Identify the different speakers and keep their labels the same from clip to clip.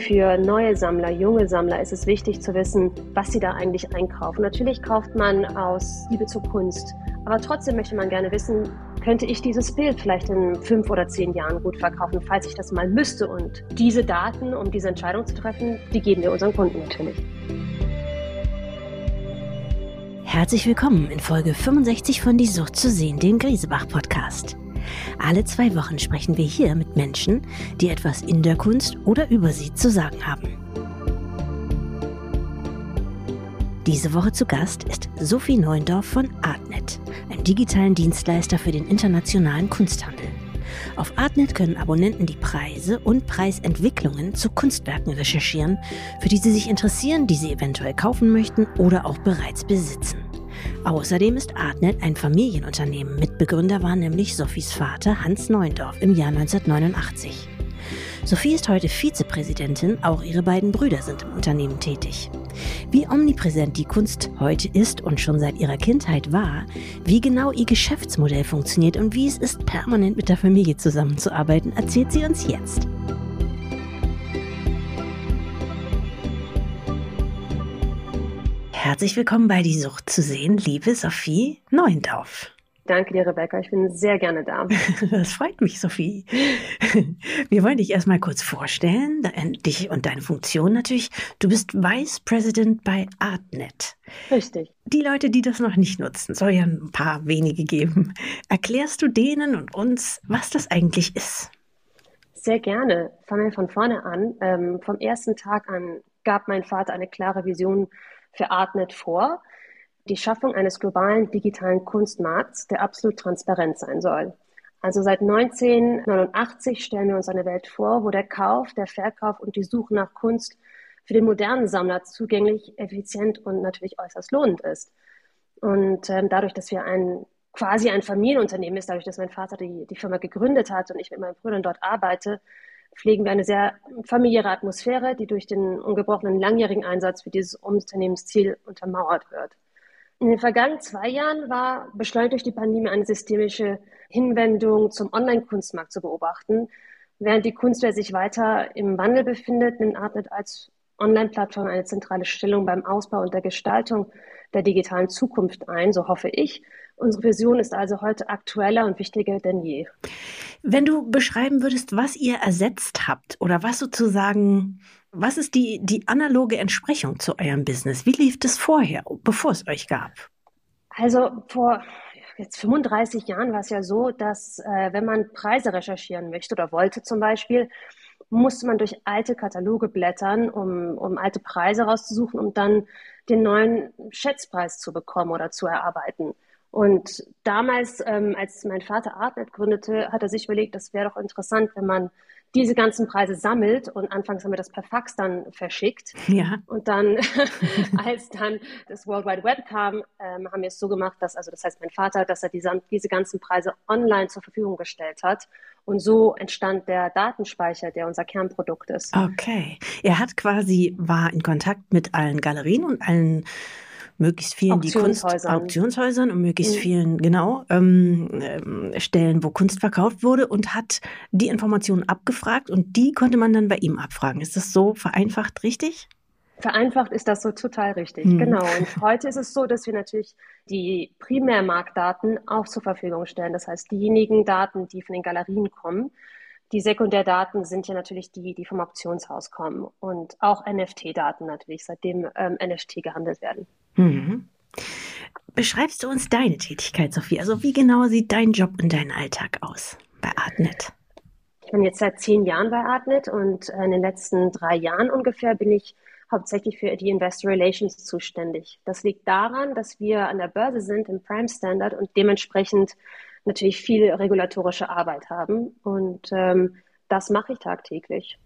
Speaker 1: Für neue Sammler, junge Sammler ist es wichtig zu wissen, was sie da eigentlich einkaufen. Natürlich kauft man aus Liebe zur Kunst, aber trotzdem möchte man gerne wissen, könnte ich dieses Bild vielleicht in fünf oder zehn Jahren gut verkaufen, falls ich das mal müsste. Und diese Daten, um diese Entscheidung zu treffen, die geben wir unseren Kunden natürlich.
Speaker 2: Herzlich willkommen in Folge 65 von Die Sucht zu sehen, dem Griesebach-Podcast. Alle zwei Wochen sprechen wir hier mit Menschen, die etwas in der Kunst oder über sie zu sagen haben. Diese Woche zu Gast ist Sophie Neuendorf von Artnet, einem digitalen Dienstleister für den internationalen Kunsthandel. Auf Artnet können Abonnenten die Preise und Preisentwicklungen zu Kunstwerken recherchieren, für die sie sich interessieren, die sie eventuell kaufen möchten oder auch bereits besitzen. Außerdem ist Artnet ein Familienunternehmen. Mitbegründer war nämlich Sophies Vater Hans Neuendorf im Jahr 1989. Sophie ist heute Vizepräsidentin, auch ihre beiden Brüder sind im Unternehmen tätig. Wie omnipräsent die Kunst heute ist und schon seit ihrer Kindheit war, wie genau ihr Geschäftsmodell funktioniert und wie es ist, permanent mit der Familie zusammenzuarbeiten, erzählt sie uns jetzt. Herzlich willkommen bei Die Sucht zu sehen, liebe Sophie Neuendorf.
Speaker 1: Danke dir, Rebecca. Ich bin sehr gerne da.
Speaker 2: Das freut mich, Sophie. Wir wollen dich erstmal kurz vorstellen, dich und deine Funktion natürlich. Du bist Vice President bei Artnet.
Speaker 1: Richtig.
Speaker 2: Die Leute, die das noch nicht nutzen, soll ja ein paar wenige geben. Erklärst du denen und uns, was das eigentlich ist?
Speaker 1: Sehr gerne. Fangen wir von vorne an. Ähm, vom ersten Tag an gab mein Vater eine klare Vision für vor die Schaffung eines globalen digitalen Kunstmarkts, der absolut transparent sein soll. Also seit 1989 stellen wir uns eine Welt vor, wo der Kauf, der Verkauf und die Suche nach Kunst für den modernen Sammler zugänglich, effizient und natürlich äußerst lohnend ist. Und ähm, dadurch, dass wir ein quasi ein Familienunternehmen ist, dadurch, dass mein Vater die, die Firma gegründet hat und ich mit meinen Brüdern dort arbeite, pflegen wir eine sehr familiäre Atmosphäre, die durch den ungebrochenen langjährigen Einsatz für dieses Unternehmensziel untermauert wird. In den vergangenen zwei Jahren war beschleunigt durch die Pandemie eine systemische Hinwendung zum Online-Kunstmarkt zu beobachten. Während die Kunstwelt sich weiter im Wandel befindet, nimmt Artnet als Online-Plattform eine zentrale Stellung beim Ausbau und der Gestaltung der digitalen Zukunft ein, so hoffe ich. Unsere Vision ist also heute aktueller und wichtiger denn je.
Speaker 2: Wenn du beschreiben würdest, was ihr ersetzt habt oder was sozusagen was ist die, die analoge Entsprechung zu eurem Business? Wie lief das vorher, bevor es euch gab?
Speaker 1: Also vor jetzt 35 Jahren war es ja so, dass äh, wenn man Preise recherchieren möchte oder wollte zum Beispiel, musste man durch alte Kataloge blättern, um, um alte Preise rauszusuchen, um dann den neuen Schätzpreis zu bekommen oder zu erarbeiten. Und damals, ähm, als mein Vater Artnet gründete, hat er sich überlegt, das wäre doch interessant, wenn man diese ganzen Preise sammelt und anfangs haben wir das per Fax dann verschickt.
Speaker 2: Ja.
Speaker 1: Und dann, als dann das World Wide Web kam, ähm, haben wir es so gemacht, dass, also das heißt mein Vater, dass er diese, diese ganzen Preise online zur Verfügung gestellt hat. Und so entstand der Datenspeicher, der unser Kernprodukt ist.
Speaker 2: Okay. Er hat quasi, war in Kontakt mit allen Galerien und allen möglichst vielen die Kunst Auktionshäusern und möglichst mhm. vielen genau ähm, ähm, Stellen, wo Kunst verkauft wurde und hat die Informationen abgefragt und die konnte man dann bei ihm abfragen. Ist das so vereinfacht richtig?
Speaker 1: Vereinfacht ist das so total richtig, mhm. genau. Und heute ist es so, dass wir natürlich die Primärmarktdaten auch zur Verfügung stellen. Das heißt, diejenigen Daten, die von den Galerien kommen, die Sekundärdaten sind ja natürlich die, die vom Auktionshaus kommen und auch NFT-Daten natürlich, seitdem ähm, NFT gehandelt werden.
Speaker 2: Mhm. Beschreibst du uns deine Tätigkeit, Sophie? Also wie genau sieht dein Job und dein Alltag aus bei Artnet?
Speaker 1: Ich bin jetzt seit zehn Jahren bei Artnet und in den letzten drei Jahren ungefähr bin ich hauptsächlich für die Investor Relations zuständig. Das liegt daran, dass wir an der Börse sind im Prime Standard und dementsprechend natürlich viel regulatorische Arbeit haben. Und ähm, das mache ich tagtäglich.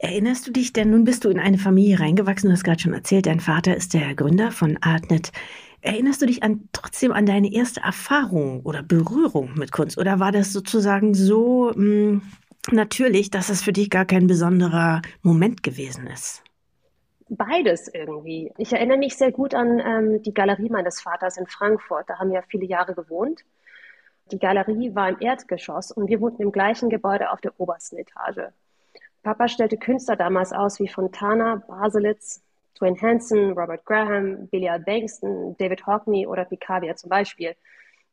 Speaker 2: Erinnerst du dich denn, nun bist du in eine Familie reingewachsen, du hast gerade schon erzählt, dein Vater ist der Gründer von Artnet. Erinnerst du dich an, trotzdem an deine erste Erfahrung oder Berührung mit Kunst? Oder war das sozusagen so mh, hm, natürlich, dass es für dich gar kein besonderer Moment gewesen ist?
Speaker 1: Beides irgendwie. Ich erinnere mich sehr gut an ähm, die Galerie meines Vaters in Frankfurt. Da haben wir viele Jahre gewohnt. Die Galerie war im Erdgeschoss und wir wohnten im gleichen Gebäude auf der obersten Etage. Papa stellte Künstler damals aus wie Fontana, Baselitz, Dwayne Hansen, Robert Graham, Billy Bankston, David Hockney oder Picabia zum Beispiel.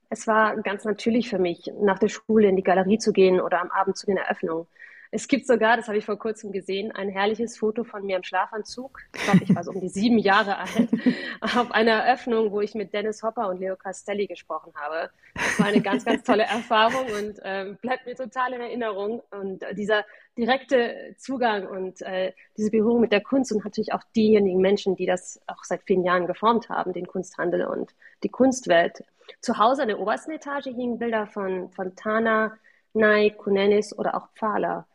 Speaker 1: Es war ganz natürlich für mich, nach der Schule in die Galerie zu gehen oder am Abend zu den Eröffnungen. Es gibt sogar, das habe ich vor kurzem gesehen, ein herrliches Foto von mir im Schlafanzug. Ich glaube, ich war so um die sieben Jahre alt, auf einer Eröffnung, wo ich mit Dennis Hopper und Leo Castelli gesprochen habe. Das war eine ganz, ganz tolle Erfahrung und äh, bleibt mir total in Erinnerung. Und äh, dieser direkte Zugang und äh, diese Berührung mit der Kunst und natürlich auch diejenigen Menschen, die das auch seit vielen Jahren geformt haben, den Kunsthandel und die Kunstwelt. Zu Hause in der obersten Etage hingen Bilder von Fontana, Ney, Kunenis oder auch Pfahler.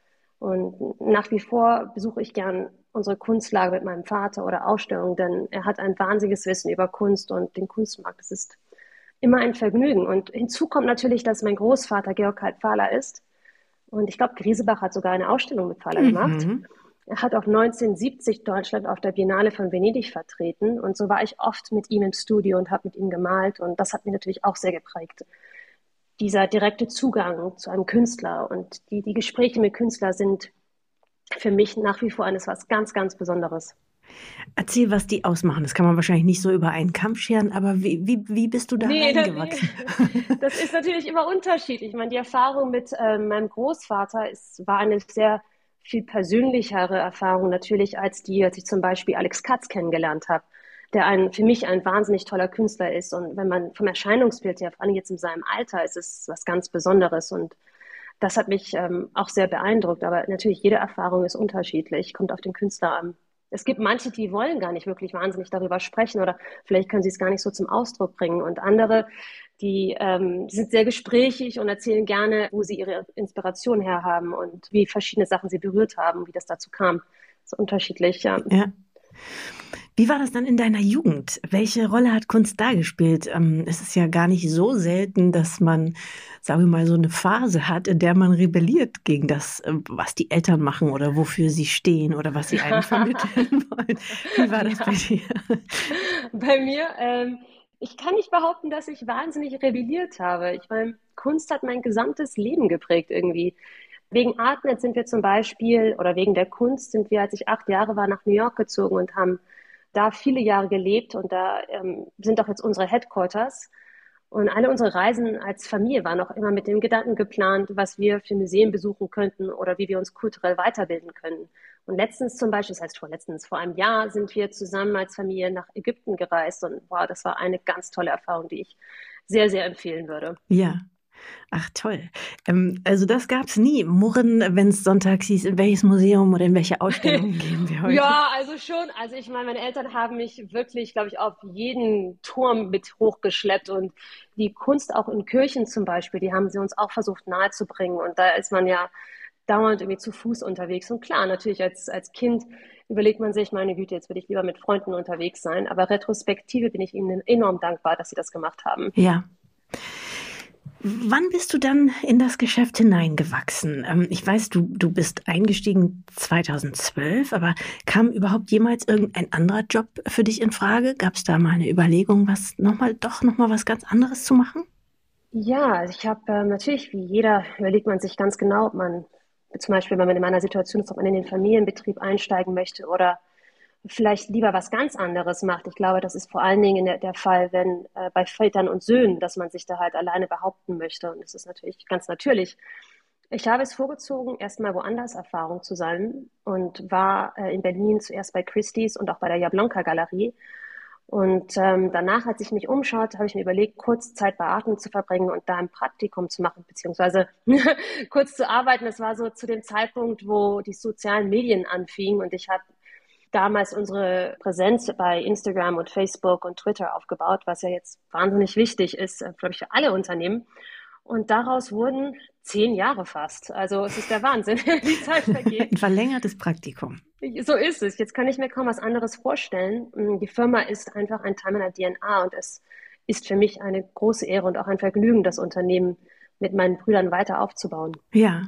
Speaker 1: Und nach wie vor besuche ich gern unsere Kunstlage mit meinem Vater oder Ausstellungen, denn er hat ein wahnsinniges Wissen über Kunst und den Kunstmarkt. Das ist immer ein Vergnügen. Und hinzu kommt natürlich, dass mein Großvater Georg Halt Fahler ist. Und ich glaube, Griesebach hat sogar eine Ausstellung mit Fahler mhm. gemacht. Er hat auch 1970 Deutschland auf der Biennale von Venedig vertreten. Und so war ich oft mit ihm im Studio und habe mit ihm gemalt. Und das hat mich natürlich auch sehr geprägt dieser direkte Zugang zu einem Künstler und die, die Gespräche mit Künstlern sind für mich nach wie vor eines was ganz, ganz Besonderes.
Speaker 2: Erzähl, was die ausmachen. Das kann man wahrscheinlich nicht so über einen Kamm scheren, aber wie, wie, wie bist du da nee, reingewachsen?
Speaker 1: Das, das ist natürlich immer unterschiedlich. Ich meine, die Erfahrung mit äh, meinem Großvater ist, war eine sehr viel persönlichere Erfahrung natürlich als die, als ich zum Beispiel Alex Katz kennengelernt habe der ein, für mich ein wahnsinnig toller Künstler ist. Und wenn man vom Erscheinungsbild her, vor allem jetzt in seinem Alter, ist es was ganz Besonderes. Und das hat mich ähm, auch sehr beeindruckt. Aber natürlich, jede Erfahrung ist unterschiedlich, kommt auf den Künstler an. Es gibt manche, die wollen gar nicht wirklich wahnsinnig darüber sprechen oder vielleicht können sie es gar nicht so zum Ausdruck bringen. Und andere, die ähm, sind sehr gesprächig und erzählen gerne, wo sie ihre Inspiration herhaben und wie verschiedene Sachen sie berührt haben, wie das dazu kam. So unterschiedlich, ja.
Speaker 2: ja. Wie war das dann in deiner Jugend? Welche Rolle hat Kunst da gespielt? Ähm, es ist ja gar nicht so selten, dass man, sagen wir mal, so eine Phase hat, in der man rebelliert gegen das, äh, was die Eltern machen oder wofür sie stehen oder was sie einem vermitteln wollen. Wie war das ja. bei dir?
Speaker 1: Bei mir, ähm, ich kann nicht behaupten, dass ich wahnsinnig rebelliert habe. Ich meine, Kunst hat mein gesamtes Leben geprägt irgendwie. Wegen Artnet sind wir zum Beispiel, oder wegen der Kunst sind wir, als ich acht Jahre war, nach New York gezogen und haben da viele Jahre gelebt und da ähm, sind auch jetzt unsere Headquarters. Und alle unsere Reisen als Familie waren auch immer mit dem Gedanken geplant, was wir für Museen besuchen könnten oder wie wir uns kulturell weiterbilden können. Und letztens zum Beispiel, das heißt vor letztens, vor einem Jahr sind wir zusammen als Familie nach Ägypten gereist und wow, das war eine ganz tolle Erfahrung, die ich sehr, sehr empfehlen würde.
Speaker 2: Ja, Ach toll. Ähm, also das gab es nie. Murren, wenn es sonntags hieß, in welches Museum oder in welche Ausstellung gehen wir heute?
Speaker 1: Ja, also schon. Also ich meine, meine Eltern haben mich wirklich, glaube ich, auf jeden Turm mit hochgeschleppt und die Kunst auch in Kirchen zum Beispiel, die haben sie uns auch versucht nahezubringen. Und da ist man ja dauernd irgendwie zu Fuß unterwegs. Und klar, natürlich als, als Kind überlegt man sich, meine Güte, jetzt würde ich lieber mit Freunden unterwegs sein. Aber retrospektive bin ich ihnen enorm dankbar, dass sie das gemacht haben.
Speaker 2: Ja. Wann bist du dann in das Geschäft hineingewachsen? Ähm, ich weiß, du, du bist eingestiegen 2012, aber kam überhaupt jemals irgendein anderer Job für dich in Frage? Gab es da mal eine Überlegung, was nochmal, doch nochmal was ganz anderes zu machen?
Speaker 1: Ja, also ich habe äh, natürlich, wie jeder, überlegt man sich ganz genau, ob man zum Beispiel, wenn man in meiner Situation ist, ob man in den Familienbetrieb einsteigen möchte oder vielleicht lieber was ganz anderes macht. Ich glaube, das ist vor allen Dingen der, der Fall, wenn äh, bei Vätern und Söhnen, dass man sich da halt alleine behaupten möchte. Und das ist natürlich ganz natürlich. Ich habe es vorgezogen, erstmal woanders Erfahrung zu sammeln und war äh, in Berlin zuerst bei Christie's und auch bei der Jablonka Galerie. Und ähm, danach, als ich mich umschaute, habe ich mir überlegt, kurz Zeit bei Atem zu verbringen und da ein Praktikum zu machen, beziehungsweise kurz zu arbeiten. Das war so zu dem Zeitpunkt, wo die sozialen Medien anfingen und ich habe damals unsere Präsenz bei Instagram und Facebook und Twitter aufgebaut, was ja jetzt wahnsinnig wichtig ist, äh, glaube ich, für alle Unternehmen. Und daraus wurden zehn Jahre fast. Also es ist der Wahnsinn, die Zeit vergeht.
Speaker 2: Ein verlängertes Praktikum.
Speaker 1: So ist es. Jetzt kann ich mir kaum was anderes vorstellen. Mm, die Firma ist einfach ein Teil meiner DNA und es ist für mich eine große Ehre und auch ein Vergnügen, das Unternehmen mit meinen Brüdern weiter aufzubauen.
Speaker 2: Ja,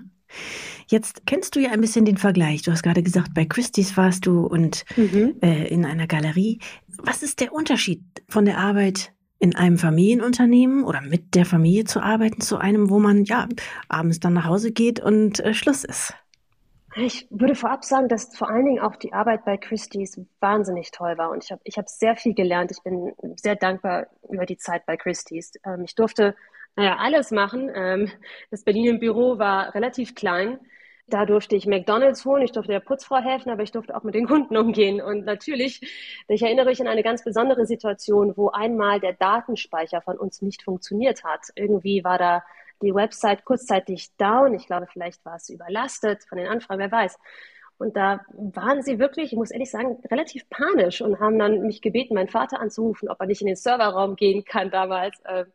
Speaker 2: Jetzt kennst du ja ein bisschen den Vergleich. Du hast gerade gesagt, bei Christie's warst du und mhm. äh, in einer Galerie. Was ist der Unterschied von der Arbeit in einem Familienunternehmen oder mit der Familie zu arbeiten zu einem, wo man ja abends dann nach Hause geht und äh, Schluss ist?
Speaker 1: Ich würde vorab sagen, dass vor allen Dingen auch die Arbeit bei Christie's wahnsinnig toll war und ich habe ich hab sehr viel gelernt. Ich bin sehr dankbar über die Zeit bei Christie's. Ähm, ich durfte naja, alles machen. Ähm, das Berliner Büro war relativ klein. Da durfte ich McDonalds holen, ich durfte der Putzfrau helfen, aber ich durfte auch mit den Kunden umgehen. Und natürlich, ich erinnere mich an eine ganz besondere Situation, wo einmal der Datenspeicher von uns nicht funktioniert hat. Irgendwie war da die Website kurzzeitig down. Ich glaube, vielleicht war es überlastet von den Anfragen, wer weiß. Und da waren sie wirklich, ich muss ehrlich sagen, relativ panisch und haben dann mich gebeten, meinen Vater anzurufen, ob er nicht in den Serverraum gehen kann damals ähm,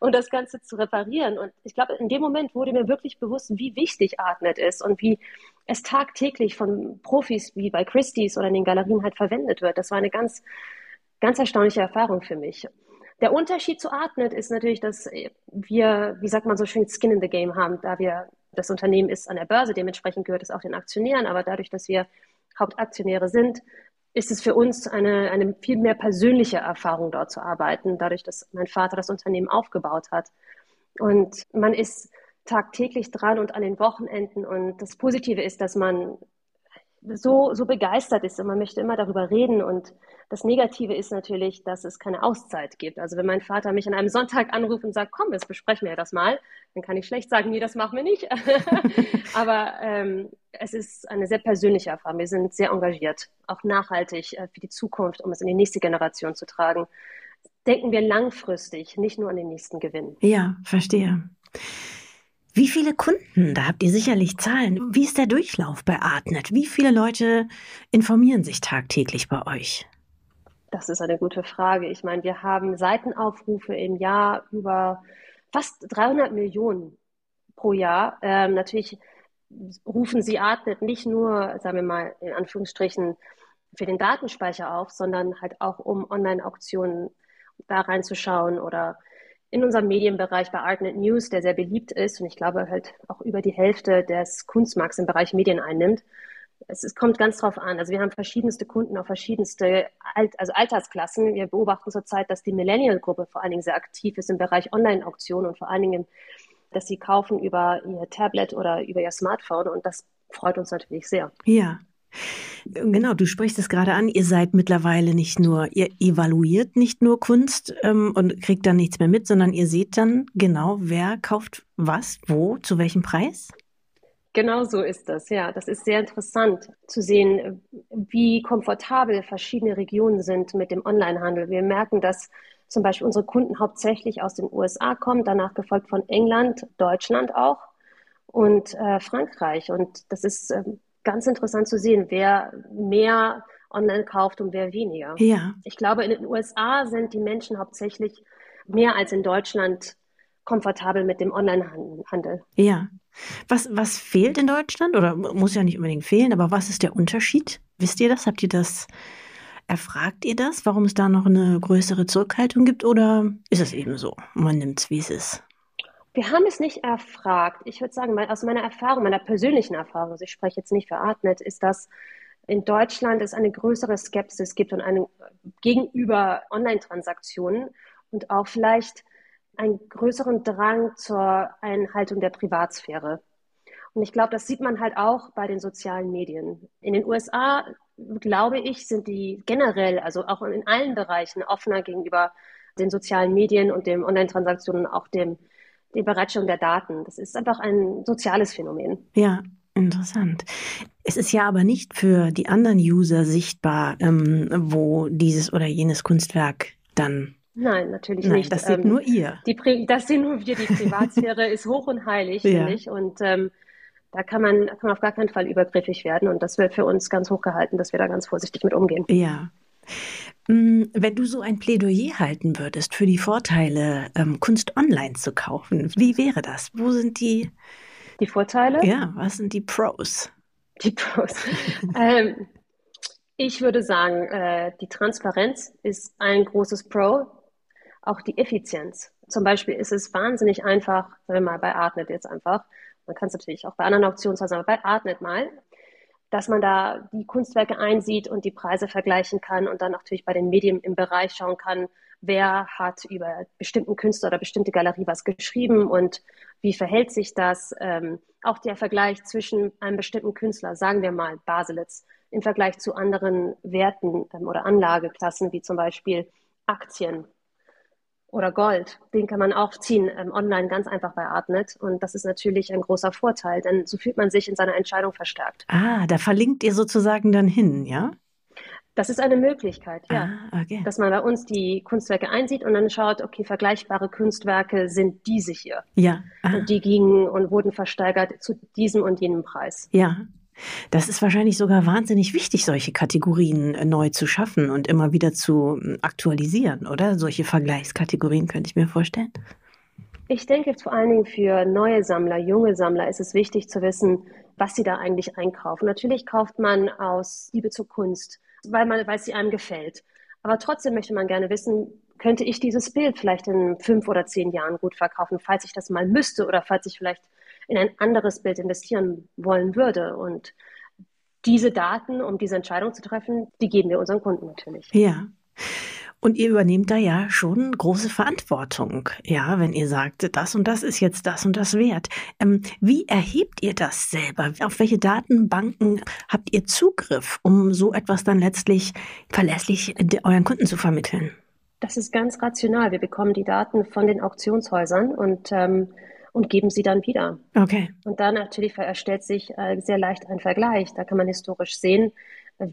Speaker 1: und das Ganze zu reparieren. Und ich glaube, in dem Moment wurde mir wirklich bewusst, wie wichtig Artnet ist und wie es tagtäglich von Profis wie bei Christie's oder in den Galerien halt verwendet wird. Das war eine ganz, ganz erstaunliche Erfahrung für mich. Der Unterschied zu Artnet ist natürlich, dass wir, wie sagt man so schön, Skin in the Game haben, da wir das Unternehmen ist an der Börse, dementsprechend gehört es auch den Aktionären, aber dadurch, dass wir Hauptaktionäre sind, ist es für uns eine, eine viel mehr persönliche Erfahrung, dort zu arbeiten, dadurch, dass mein Vater das Unternehmen aufgebaut hat. Und man ist tagtäglich dran und an den Wochenenden. Und das Positive ist, dass man so, so begeistert ist und man möchte immer darüber reden. Und das Negative ist natürlich, dass es keine Auszeit gibt. Also wenn mein Vater mich an einem Sonntag anruft und sagt, komm, jetzt besprechen wir das mal, dann kann ich schlecht sagen, nee, das machen wir nicht. Aber ähm, es ist eine sehr persönliche Erfahrung. Wir sind sehr engagiert, auch nachhaltig äh, für die Zukunft, um es in die nächste Generation zu tragen. Denken wir langfristig, nicht nur an den nächsten Gewinn.
Speaker 2: Ja, verstehe. Wie viele Kunden, da habt ihr sicherlich Zahlen. Wie ist der Durchlauf bei Artnet? Wie viele Leute informieren sich tagtäglich bei euch?
Speaker 1: Das ist eine gute Frage. Ich meine, wir haben Seitenaufrufe im Jahr über fast 300 Millionen pro Jahr. Ähm, natürlich rufen sie Artnet nicht nur, sagen wir mal, in Anführungsstrichen für den Datenspeicher auf, sondern halt auch um Online-Auktionen da reinzuschauen oder in unserem Medienbereich bei Artnet News, der sehr beliebt ist und ich glaube halt auch über die Hälfte des Kunstmarkts im Bereich Medien einnimmt. Es, es kommt ganz drauf an. Also wir haben verschiedenste Kunden auf verschiedenste Alt, also Altersklassen. Wir beobachten zurzeit, dass die Millennial-Gruppe vor allen Dingen sehr aktiv ist im Bereich Online-Auktionen und vor allen Dingen, dass sie kaufen über ihr Tablet oder über ihr Smartphone und das freut uns natürlich sehr.
Speaker 2: Ja. Genau, du sprichst es gerade an. Ihr seid mittlerweile nicht nur, ihr evaluiert nicht nur Kunst ähm, und kriegt dann nichts mehr mit, sondern ihr seht dann genau, wer kauft was, wo, zu welchem Preis?
Speaker 1: Genau so ist das, ja. Das ist sehr interessant zu sehen, wie komfortabel verschiedene Regionen sind mit dem Onlinehandel. Wir merken, dass zum Beispiel unsere Kunden hauptsächlich aus den USA kommen, danach gefolgt von England, Deutschland auch und äh, Frankreich. Und das ist äh, ganz interessant zu sehen, wer mehr online kauft und wer weniger.
Speaker 2: Ja.
Speaker 1: Ich glaube, in den USA sind die Menschen hauptsächlich mehr als in Deutschland komfortabel mit dem Onlinehandel.
Speaker 2: Ja. Was, was fehlt in Deutschland? Oder muss ja nicht unbedingt fehlen, aber was ist der Unterschied? Wisst ihr das? Habt ihr das? Erfragt ihr das, warum es da noch eine größere Zurückhaltung gibt? Oder ist es eben so? Man nimmt es, wie es ist.
Speaker 1: Wir haben es nicht erfragt. Ich würde sagen, aus meiner Erfahrung, meiner persönlichen Erfahrung, also ich spreche jetzt nicht für Artnet, ist, dass in Deutschland es eine größere Skepsis gibt und eine gegenüber Online-Transaktionen und auch vielleicht einen größeren Drang zur Einhaltung der Privatsphäre. Und ich glaube, das sieht man halt auch bei den sozialen Medien. In den USA, glaube ich, sind die generell, also auch in allen Bereichen offener gegenüber den sozialen Medien und den Online-Transaktionen, auch dem die Bereitstellung der Daten. Das ist einfach ein soziales Phänomen.
Speaker 2: Ja, Interessant. Es ist ja aber nicht für die anderen User sichtbar, ähm, wo dieses oder jenes Kunstwerk dann.
Speaker 1: Nein, natürlich Nein, nicht.
Speaker 2: Das seht ähm, nur ihr.
Speaker 1: Die, das sehen nur wir. Die Privatsphäre ist hoch und heilig, ja. finde ich. Und ähm, da kann man, kann man auf gar keinen Fall übergriffig werden. Und das wird für uns ganz hoch gehalten, dass wir da ganz vorsichtig mit umgehen.
Speaker 2: Ja. Mm, wenn du so ein Plädoyer halten würdest für die Vorteile, ähm, Kunst online zu kaufen, wie wäre das? Wo sind die?
Speaker 1: Die Vorteile?
Speaker 2: Ja, was sind die Pros?
Speaker 1: Die Pros. ähm, ich würde sagen, äh, die Transparenz ist ein großes Pro. Auch die Effizienz. Zum Beispiel ist es wahnsinnig einfach, sagen wir mal bei Artnet jetzt einfach. Man kann es natürlich auch bei anderen Auktionshäusern, aber bei Artnet mal dass man da die Kunstwerke einsieht und die Preise vergleichen kann und dann natürlich bei den Medien im Bereich schauen kann, wer hat über bestimmten Künstler oder bestimmte Galerie was geschrieben und wie verhält sich das. Ähm, auch der Vergleich zwischen einem bestimmten Künstler, sagen wir mal Baselitz, im Vergleich zu anderen Werten ähm, oder Anlageklassen, wie zum Beispiel Aktien oder Gold, den kann man auch ziehen ähm, online ganz einfach bei Artnet. Und das ist natürlich ein großer Vorteil, denn so fühlt man sich in seiner Entscheidung verstärkt.
Speaker 2: Ah, da verlinkt ihr sozusagen dann hin, ja?
Speaker 1: Das ist eine Möglichkeit, ja. Ah, okay. Dass man bei uns die Kunstwerke einsieht und dann schaut, okay, vergleichbare Kunstwerke sind diese hier.
Speaker 2: Ja.
Speaker 1: Ah. Und die gingen und wurden versteigert zu diesem und jenem Preis.
Speaker 2: Ja. Das ist wahrscheinlich sogar wahnsinnig wichtig, solche Kategorien äh, neu zu schaffen und immer wieder zu hm, aktualisieren, oder? Solche Vergleichskategorien könnte ich mir vorstellen.
Speaker 1: Ich denke vor allen Dingen für neue Sammler, junge Sammler ist es wichtig zu wissen, was sie da eigentlich einkaufen. Natürlich kauft man aus Liebe zur Kunst weil, man, weil sie einem gefällt. Aber trotzdem möchte man gerne wissen, könnte ich dieses Bild vielleicht in fünf oder zehn Jahren gut verkaufen, falls ich das mal müsste oder falls ich vielleicht in ein anderes Bild investieren wollen würde. Und diese Daten, um diese Entscheidung zu treffen, die geben wir unseren Kunden natürlich.
Speaker 2: Ja. Und ihr übernehmt da ja schon große Verantwortung, ja, wenn ihr sagt, das und das ist jetzt das und das wert. Ähm, wie erhebt ihr das selber? Auf welche Datenbanken habt ihr Zugriff, um so etwas dann letztlich verlässlich euren Kunden zu vermitteln?
Speaker 1: Das ist ganz rational. Wir bekommen die Daten von den Auktionshäusern und ähm, und geben sie dann wieder.
Speaker 2: Okay.
Speaker 1: Und dann natürlich erstellt sich äh, sehr leicht ein Vergleich. Da kann man historisch sehen,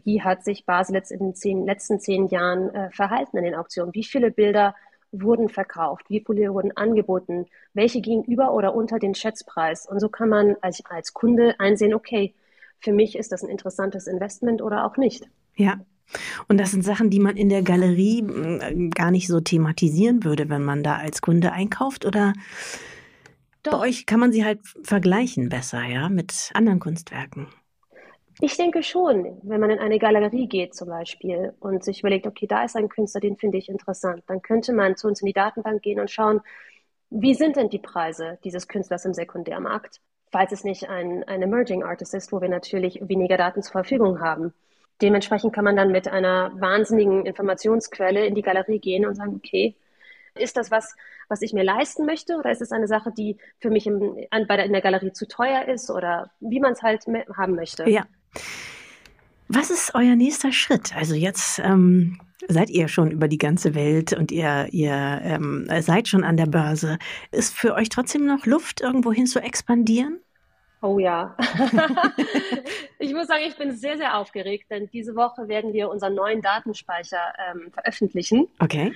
Speaker 1: wie hat sich Baselitz in den zehn, letzten zehn Jahren äh, verhalten in den Auktionen? Wie viele Bilder wurden verkauft? Wie viele wurden angeboten? Welche gingen über oder unter den Schätzpreis? Und so kann man als, als Kunde einsehen, okay, für mich ist das ein interessantes Investment oder auch nicht.
Speaker 2: Ja. Und das sind Sachen, die man in der Galerie äh, gar nicht so thematisieren würde, wenn man da als Kunde einkauft oder Doch. bei euch kann man sie halt vergleichen besser, ja, mit anderen Kunstwerken.
Speaker 1: Ich denke schon, wenn man in eine Galerie geht zum Beispiel und sich überlegt, okay, da ist ein Künstler, den finde ich interessant, dann könnte man zu uns in die Datenbank gehen und schauen, wie sind denn die Preise dieses Künstlers im Sekundärmarkt, falls es nicht ein, ein Emerging Artist ist, wo wir natürlich weniger Daten zur Verfügung haben. Dementsprechend kann man dann mit einer wahnsinnigen Informationsquelle in die Galerie gehen und sagen, okay, ist das was, was ich mir leisten möchte oder ist es eine Sache, die für mich im, an, bei der, in der Galerie zu teuer ist oder wie man es halt haben möchte?
Speaker 2: Ja, was ist euer nächster Schritt? Also jetzt ähm, seid ihr schon über die ganze Welt und ihr, ihr ähm, seid schon an der Börse. Ist für euch trotzdem noch Luft, irgendwohin zu expandieren?
Speaker 1: Oh ja. ich muss sagen, ich bin sehr, sehr aufgeregt, denn diese Woche werden wir unseren neuen Datenspeicher ähm, veröffentlichen.
Speaker 2: Okay.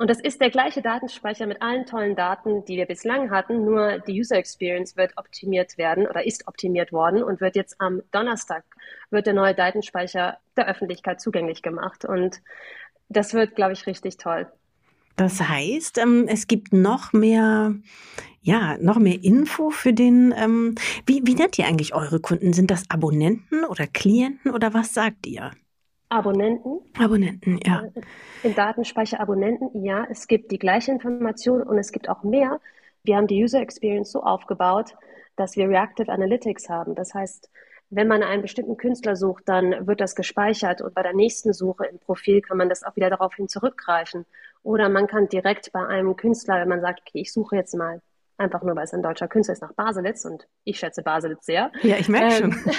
Speaker 1: Und das ist der gleiche Datenspeicher mit allen tollen Daten, die wir bislang hatten, nur die User Experience wird optimiert werden oder ist optimiert worden und wird jetzt am Donnerstag wird der neue Datenspeicher der Öffentlichkeit zugänglich gemacht. Und das wird, glaube ich, richtig toll.
Speaker 2: Das heißt, ähm, es gibt noch mehr, ja, noch mehr Info für den. Ähm, wie, wie nennt ihr eigentlich eure Kunden? Sind das Abonnenten oder Klienten oder was sagt ihr?
Speaker 1: Abonnenten.
Speaker 2: Abonnenten, ja.
Speaker 1: Äh, Im Datenspeicher Abonnenten, ja. Es gibt die gleiche Information und es gibt auch mehr. Wir haben die User Experience so aufgebaut, dass wir Reactive Analytics haben. Das heißt, wenn man einen bestimmten Künstler sucht, dann wird das gespeichert und bei der nächsten Suche im Profil kann man das auch wieder daraufhin zurückgreifen. Oder man kann direkt bei einem Künstler, wenn man sagt, okay, ich suche jetzt mal einfach nur, weil es ein deutscher Künstler ist, nach Baselitz. Und ich schätze Baselitz sehr.
Speaker 2: Ja, ich merke ähm, schon.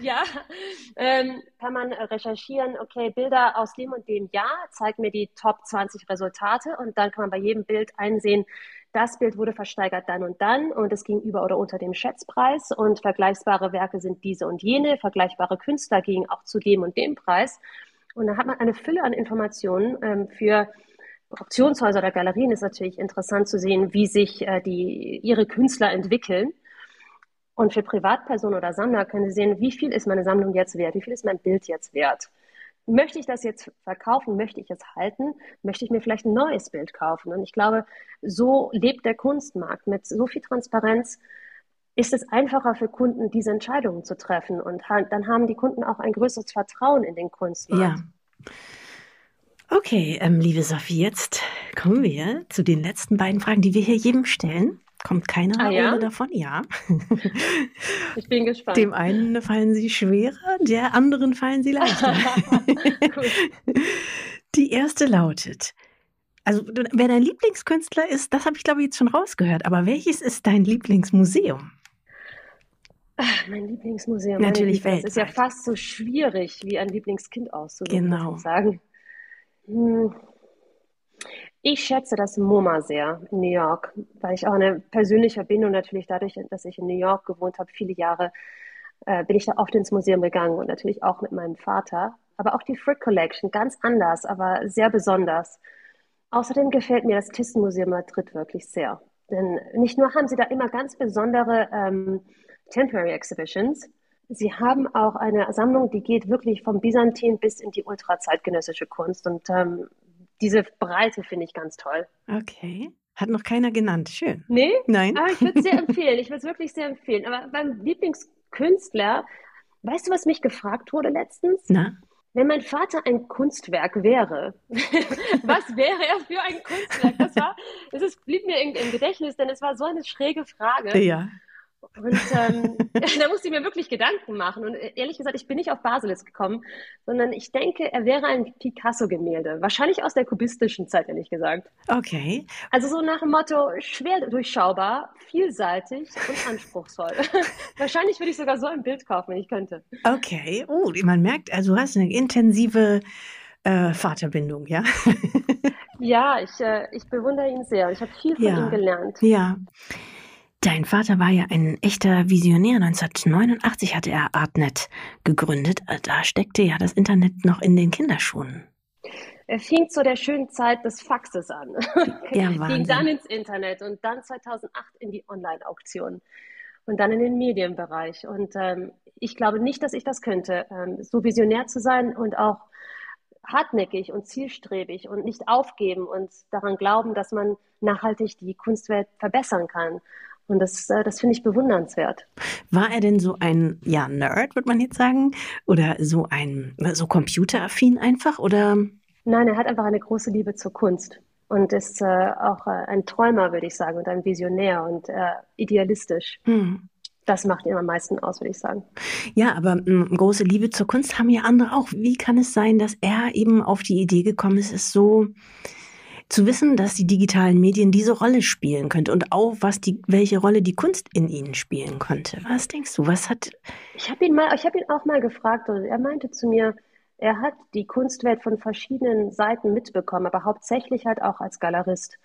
Speaker 1: ja, ähm, kann man recherchieren, okay, Bilder aus dem und dem Jahr, zeigt mir die Top 20 Resultate. Und dann kann man bei jedem Bild einsehen, das Bild wurde versteigert dann und dann. Und es ging über oder unter dem Schätzpreis. Und vergleichbare Werke sind diese und jene, vergleichbare Künstler gingen auch zu dem und dem Preis. Und dann hat man eine Fülle an Informationen ähm, für Auktionshäuser oder Galerien ist natürlich interessant zu sehen, wie sich äh, die, ihre Künstler entwickeln. Und für Privatpersonen oder Sammler können sie sehen, wie viel ist meine Sammlung jetzt wert, wie viel ist mein Bild jetzt wert. Möchte ich das jetzt verkaufen, möchte ich es halten, möchte ich mir vielleicht ein neues Bild kaufen. Und ich glaube, so lebt der Kunstmarkt mit so viel Transparenz. Ist es einfacher für Kunden, diese Entscheidungen zu treffen? Und dann haben die Kunden auch ein größeres Vertrauen in den Kunstmarkt.
Speaker 2: Ja. Okay, ähm, liebe Sophie, jetzt kommen wir zu den letzten beiden Fragen, die wir hier jedem stellen. Kommt keiner
Speaker 1: Ah, ja?
Speaker 2: davon? Ja.
Speaker 1: Ich bin gespannt.
Speaker 2: Dem einen fallen sie schwerer, der anderen fallen sie leichter. Die erste lautet, also wer dein Lieblingskünstler ist, das habe ich glaube ich jetzt schon rausgehört, aber welches ist dein Lieblingsmuseum?
Speaker 1: Ah, Mein Lieblingsmuseum.
Speaker 2: Natürlich
Speaker 1: meine Güte, Das ist ja fast so schwierig, wie ein Lieblingskind auszusuchen,
Speaker 2: Genau.
Speaker 1: muss ich sagen. Hm. Ich schätze das MoMA sehr in New York, weil ich auch eine persönliche Verbindung natürlich dadurch, dass ich in New York gewohnt habe, viele Jahre, äh, bin ich da oft ins Museum gegangen und natürlich auch mit meinem Vater. Aber auch die Frick Collection, ganz anders, aber sehr besonders. Außerdem gefällt mir das Thyssen-Museum Madrid wirklich sehr. Denn nicht nur haben sie da immer ganz besondere ähm, Temporary Exhibitions, sie haben auch eine Sammlung, die geht wirklich vom Byzantin bis in die ultrazeitgenössische Kunst. Und ähm, diese Breite finde ich ganz toll.
Speaker 2: Okay. Hat noch keiner genannt. Schön.
Speaker 1: Nee?
Speaker 2: Nein?
Speaker 1: Aber ich würde es sehr empfehlen. Ich würde es wirklich sehr empfehlen. Aber beim Lieblingskünstler, weißt du, was mich gefragt wurde letztens?
Speaker 2: Na?
Speaker 1: Wenn mein Vater ein Kunstwerk wäre, was wäre er für ein Kunstwerk? Das war, ist, blieb mir im, im Gedächtnis, denn es war so eine schräge Frage.
Speaker 2: Ja.
Speaker 1: Und ähm, da musste ich mir wirklich Gedanken machen. Und äh, ehrlich gesagt, ich bin nicht auf Baselis gekommen, sondern ich denke, er wäre ein Picasso-Gemälde. Wahrscheinlich aus der kubistischen Zeit, ehrlich gesagt.
Speaker 2: Okay.
Speaker 1: Also so nach dem Motto, schwer durchschaubar, vielseitig und anspruchsvoll. Wahrscheinlich würde ich sogar so ein Bild kaufen, wenn ich könnte.
Speaker 2: Okay. Oh, man merkt, also du hast eine intensive äh, Vaterbindung, ja?
Speaker 1: Ja, ich, äh, ich bewundere ihn sehr. Ich habe viel von
Speaker 2: Ja.
Speaker 1: ihm gelernt.
Speaker 2: ja. Dein Vater war ja ein echter Visionär. 1989 hatte er Artnet gegründet. Da steckte ja das Internet noch in den Kinderschuhen.
Speaker 1: Er fing zu der schönen Zeit des Faxes an.
Speaker 2: Ja,
Speaker 1: Ging dann ins Internet und dann 2008 in die Online-Auktion und dann in den Medienbereich. Und ähm, ich glaube nicht, dass ich das könnte, ähm, so visionär zu sein und auch hartnäckig und zielstrebig und nicht aufgeben und daran glauben, dass man nachhaltig die Kunstwelt verbessern kann. Und das, äh, das finde ich bewundernswert.
Speaker 2: War er denn so ein, ja, Nerd, würde man jetzt sagen? Oder so ein, so computeraffin einfach? Oder?
Speaker 1: Nein, er hat einfach eine große Liebe zur Kunst und ist äh, auch äh, ein Träumer, würde ich sagen, und ein Visionär und äh, idealistisch.
Speaker 2: Hm.
Speaker 1: Das macht ihn am meisten aus, würde ich sagen.
Speaker 2: Ja, aber mh, große Liebe zur Kunst haben ja andere auch. Wie kann es sein, dass er eben auf die Idee gekommen ist, es so zu wissen, dass die digitalen Medien diese Rolle spielen könnte und auch was die, welche Rolle die Kunst in ihnen spielen konnte? Was denkst du? Was hat,
Speaker 1: Ich habe ihn mal, ich habe ihn auch mal gefragt und er meinte zu mir, er hat die Kunstwelt von verschiedenen Seiten mitbekommen, aber hauptsächlich halt auch als Galerist.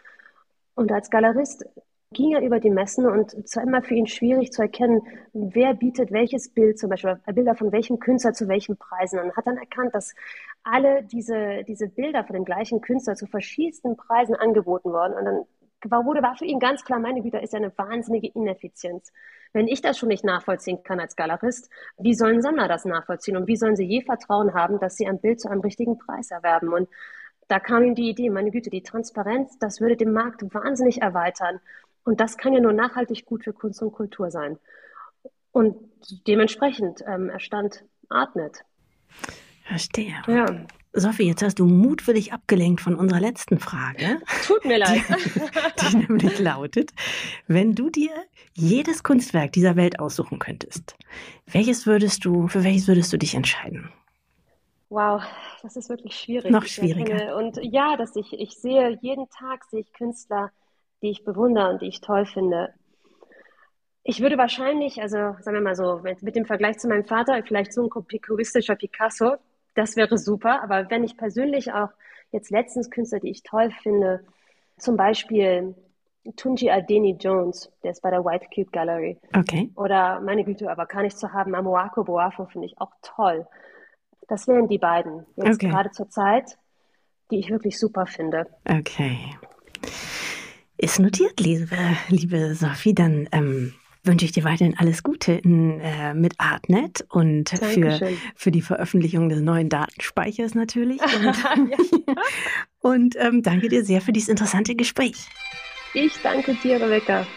Speaker 1: Und als Galerist ging er über die Messen und es war immer für ihn schwierig zu erkennen, wer bietet welches Bild, zum Beispiel Bilder von welchem Künstler zu welchen Preisen. Und hat dann erkannt, dass alle diese, diese Bilder von dem gleichen Künstler zu verschiedensten Preisen angeboten wurden. Und dann war, wurde, war für ihn ganz klar, meine Güte, ist ja eine wahnsinnige Ineffizienz. Wenn ich das schon nicht nachvollziehen kann als Galerist, wie sollen Sammler das nachvollziehen? Und wie sollen sie je Vertrauen haben, dass sie ein Bild zu einem richtigen Preis erwerben? Und da kam ihm die Idee, meine Güte, die Transparenz, das würde den Markt wahnsinnig erweitern. Und das kann ja nur nachhaltig gut für Kunst und Kultur sein. Und dementsprechend ähm, erstand Artnet.
Speaker 2: verstehe.
Speaker 1: Ja,
Speaker 2: Sophie, jetzt hast du mutwillig abgelenkt von unserer letzten Frage,
Speaker 1: tut mir leid.
Speaker 2: die nämlich lautet, wenn du dir jedes Kunstwerk dieser Welt aussuchen könntest, welches würdest du, für welches würdest du dich entscheiden?
Speaker 1: Wow, das ist wirklich schwierig.
Speaker 2: Noch schwieriger.
Speaker 1: Und ja, dass ich, ich sehe, jeden Tag sehe ich Künstler, die ich bewundere und die ich toll finde. Ich würde wahrscheinlich, also sagen wir mal so, mit, mit dem Vergleich zu meinem Vater, vielleicht so ein kubistischer Picasso, das wäre super. Aber wenn ich persönlich auch jetzt letztens Künstler, die ich toll finde, zum Beispiel Tunji Adeni Jones, der ist bei der White Cube Gallery.
Speaker 2: Okay.
Speaker 1: Oder meine Güte, aber kann ich zu haben, Amoako Boafo finde ich auch toll. Das wären die beiden jetzt
Speaker 2: Okay.
Speaker 1: gerade zur Zeit, die ich wirklich super finde.
Speaker 2: Okay. Ist notiert, liebe, liebe Sophie. Dann ähm, wünsche ich dir weiterhin alles Gute in, äh, mit Artnet und für,
Speaker 1: Dankeschön.
Speaker 2: für die Veröffentlichung des neuen Datenspeichers natürlich. Und, und ähm, danke dir sehr für dieses interessante Gespräch.
Speaker 1: Ich danke dir, Rebecca.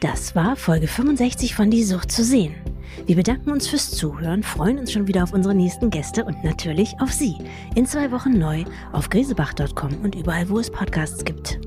Speaker 2: Das war Folge 65 von Die Sucht zu sehen. Wir bedanken uns fürs Zuhören, freuen uns schon wieder auf unsere nächsten Gäste und natürlich auf Sie. In zwei Wochen neu auf gresebach.com und überall, wo es Podcasts gibt.